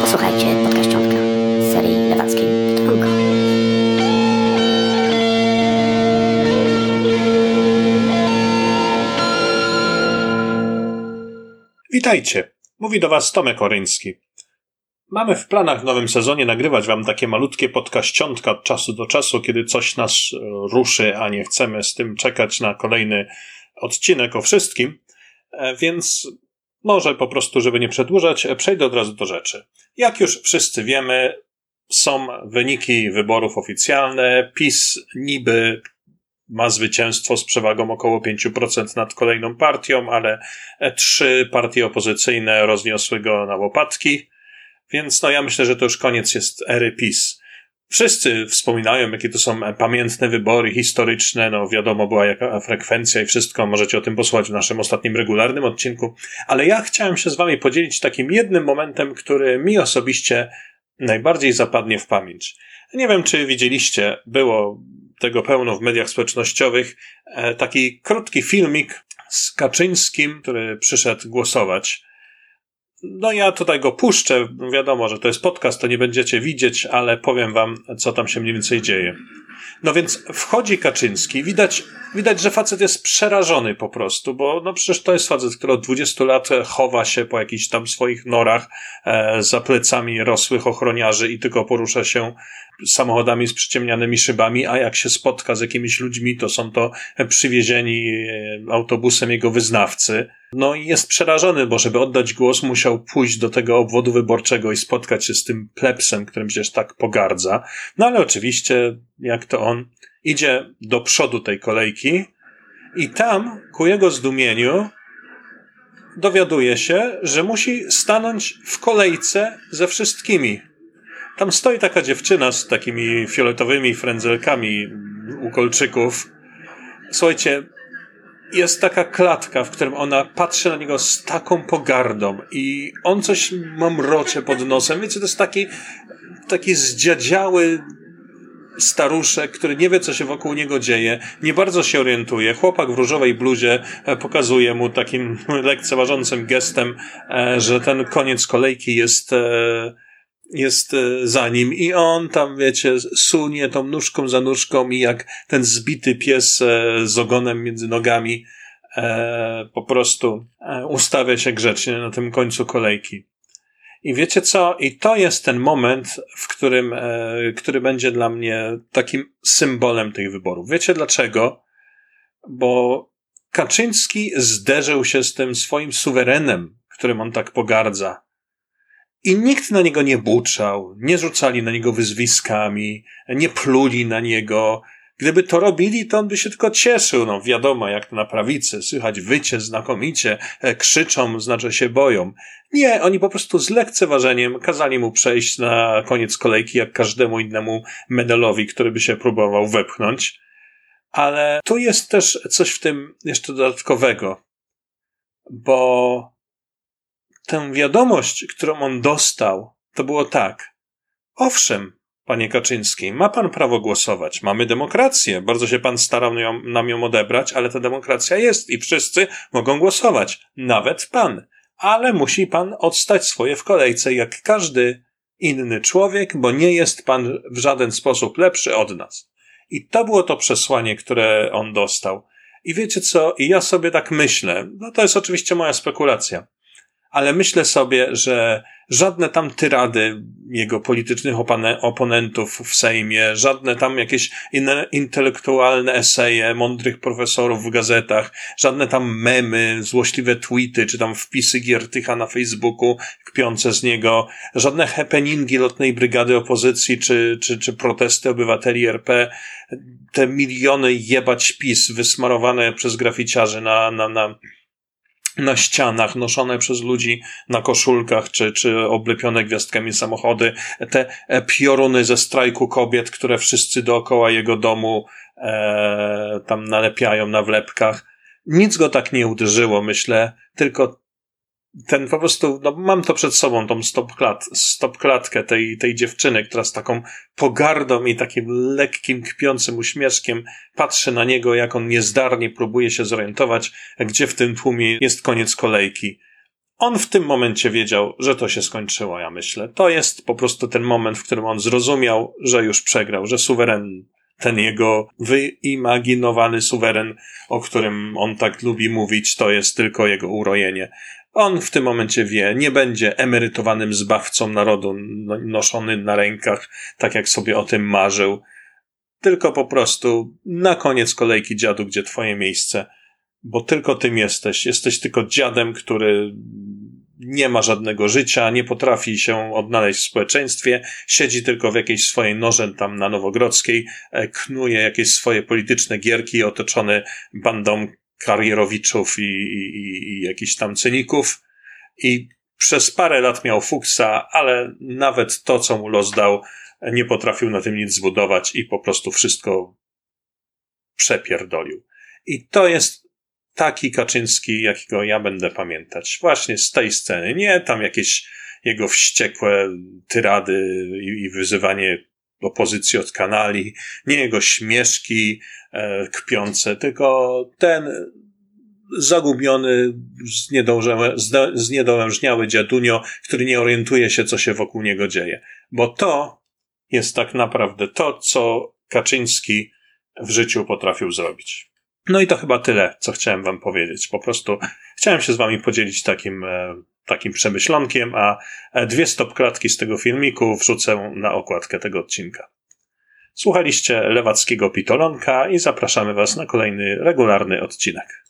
Posłuchajcie podcaściątka z serii lewackiej. Witajcie, mówi do Was Tomek Oryński. Mamy w planach w nowym sezonie nagrywać Wam takie malutkie podkaściątka od czasu do czasu, kiedy coś nas e, ruszy, a nie chcemy z tym czekać na kolejny odcinek o wszystkim. E, Więc może po prostu, żeby nie przedłużać, e, przejdę od razu do rzeczy. Jak już wszyscy wiemy, są wyniki wyborów oficjalne. PiS niby ma zwycięstwo z przewagą około 5% nad kolejną partią, ale trzy partie opozycyjne rozniosły go na łopatki. Więc no ja myślę, że to już koniec jest ery PiS. Wszyscy wspominają, jakie to są pamiętne wybory historyczne, no wiadomo była jaka frekwencja i wszystko, możecie o tym posłuchać w naszym ostatnim regularnym odcinku, ale ja chciałem się z wami podzielić takim jednym momentem, który mi osobiście najbardziej zapadnie w pamięć. Nie wiem, czy widzieliście, było tego pełno w mediach społecznościowych, e, taki krótki filmik z Kaczyńskim, który przyszedł głosować. No ja tutaj go puszczę, wiadomo, że to jest podcast, to nie będziecie widzieć, ale powiem wam, co tam się mniej więcej dzieje. No więc wchodzi Kaczyński, widać, widać, że facet jest przerażony po prostu, bo no przecież to jest facet, który od 20 lat chowa się po jakichś tam swoich norach e, za plecami rosłych ochroniarzy i tylko porusza się samochodami z przyciemnianymi szybami, a jak się spotka z jakimiś ludźmi, to są to przywiezieni e, autobusem jego wyznawcy. No i jest przerażony, bo żeby oddać głos, musiał pójść do tego obwodu wyborczego i spotkać się z tym plebsem, którym przecież tak pogardza. No ale oczywiście, jak to on, idzie do przodu tej kolejki i tam, ku jego zdumieniu, dowiaduje się, że musi stanąć w kolejce ze wszystkimi. Tam stoi taka dziewczyna z takimi fioletowymi frędzelkami u kolczyków. Słuchajcie, jest taka klatka, w którym ona patrzy na niego z taką pogardą i on coś mamrocze pod nosem. Wiecie, to jest taki, taki zdziadziały staruszek, który nie wie, co się wokół niego dzieje, nie bardzo się orientuje. Chłopak w różowej bluzie e, pokazuje mu takim lekceważącym gestem, e, że ten koniec kolejki jest e, jest za nim i on tam, wiecie, sunie tą nóżką za nóżką i jak ten zbity pies z ogonem między nogami po prostu ustawia się grzecznie na tym końcu kolejki. I wiecie co? I to jest ten moment, w którym, który będzie dla mnie takim symbolem tych wyborów. Wiecie dlaczego? Bo Kaczyński zderzył się z tym swoim suwerenem, którym on tak pogardza. I nikt na niego nie buczał, nie rzucali na niego wyzwiskami, nie pluli na niego. Gdyby to robili, to on by się tylko cieszył. No wiadomo, jak na prawicy, słychać wycie znakomicie, krzyczą, znaczy się boją. Nie, oni po prostu z lekceważeniem kazali mu przejść na koniec kolejki, jak każdemu innemu medelowi, który by się próbował wepchnąć. Ale tu jest też coś w tym jeszcze dodatkowego, bo tę wiadomość, którą on dostał, to było tak. Owszem, panie Kaczyński, ma pan prawo głosować. Mamy demokrację. Bardzo się pan starał ją, nam ją odebrać, ale ta demokracja jest i wszyscy mogą głosować. Nawet pan. Ale musi pan odstać swoje w kolejce, jak każdy inny człowiek, bo nie jest pan w żaden sposób lepszy od nas. I to było to przesłanie, które on dostał. I wiecie co? I ja sobie tak myślę. No to jest oczywiście moja spekulacja ale myślę sobie, że żadne tam tyrady jego politycznych oponentów w Sejmie, żadne tam jakieś intelektualne eseje mądrych profesorów w gazetach, żadne tam memy, złośliwe tweety, czy tam wpisy Giertycha na Facebooku kpiące z niego, żadne happeningi lotnej brygady opozycji, czy, czy, czy protesty obywateli RP, te miliony jebać PiS wysmarowane przez graficiarzy na, na, na na ścianach, noszone przez ludzi na koszulkach, czy, czy oblepione gwiazdkami samochody, te e, pioruny ze strajku kobiet, które wszyscy dookoła jego domu e, tam nalepiają na wlepkach. Nic go tak nie uderzyło, myślę, tylko ten po prostu, no mam to przed sobą, tą stop, klat, stop klatkę tej, tej dziewczyny, która z taką pogardą i takim lekkim, kpiącym uśmieszkiem patrzy na niego, jak on niezdarnie próbuje się zorientować, gdzie w tym tłumie jest koniec kolejki. On w tym momencie wiedział, że to się skończyło, ja myślę. To jest po prostu ten moment, w którym on zrozumiał, że już przegrał, że suweren, ten jego wyimaginowany suweren, o którym on tak lubi mówić, to jest tylko jego urojenie. On w tym momencie wie, nie będzie emerytowanym zbawcą narodu, no, noszony na rękach, tak jak sobie o tym marzył, tylko po prostu na koniec kolejki dziadu, gdzie twoje miejsce, bo tylko tym jesteś. Jesteś tylko dziadem, który nie ma żadnego życia, nie potrafi się odnaleźć w społeczeństwie, siedzi tylko w jakiejś swojej noże tam na Nowogrodzkiej, e, knuje jakieś swoje polityczne gierki otoczony bandą karierowiczów i, i, i jakichś tam cyników i przez parę lat miał fuksa, ale nawet to, co mu los dał, nie potrafił na tym nic zbudować i po prostu wszystko przepierdolił. I to jest taki Kaczyński, jakiego ja będę pamiętać. Właśnie z tej sceny. Nie tam jakieś jego wściekłe tyrady i, i wyzywanie opozycji od kanali, nie jego śmieszki e, kpiące, tylko ten zagubiony, zniedołężniały dziadunio, który nie orientuje się, co się wokół niego dzieje. Bo to jest tak naprawdę to, co Kaczyński w życiu potrafił zrobić. No i to chyba tyle, co chciałem wam powiedzieć. Po prostu chciałem się z wami podzielić takim, e, takim przemyślankiem, a dwie stopklatki z tego filmiku wrzucę na okładkę tego odcinka. Słuchaliście Lewackiego Pitolonka i zapraszamy Was na kolejny regularny odcinek.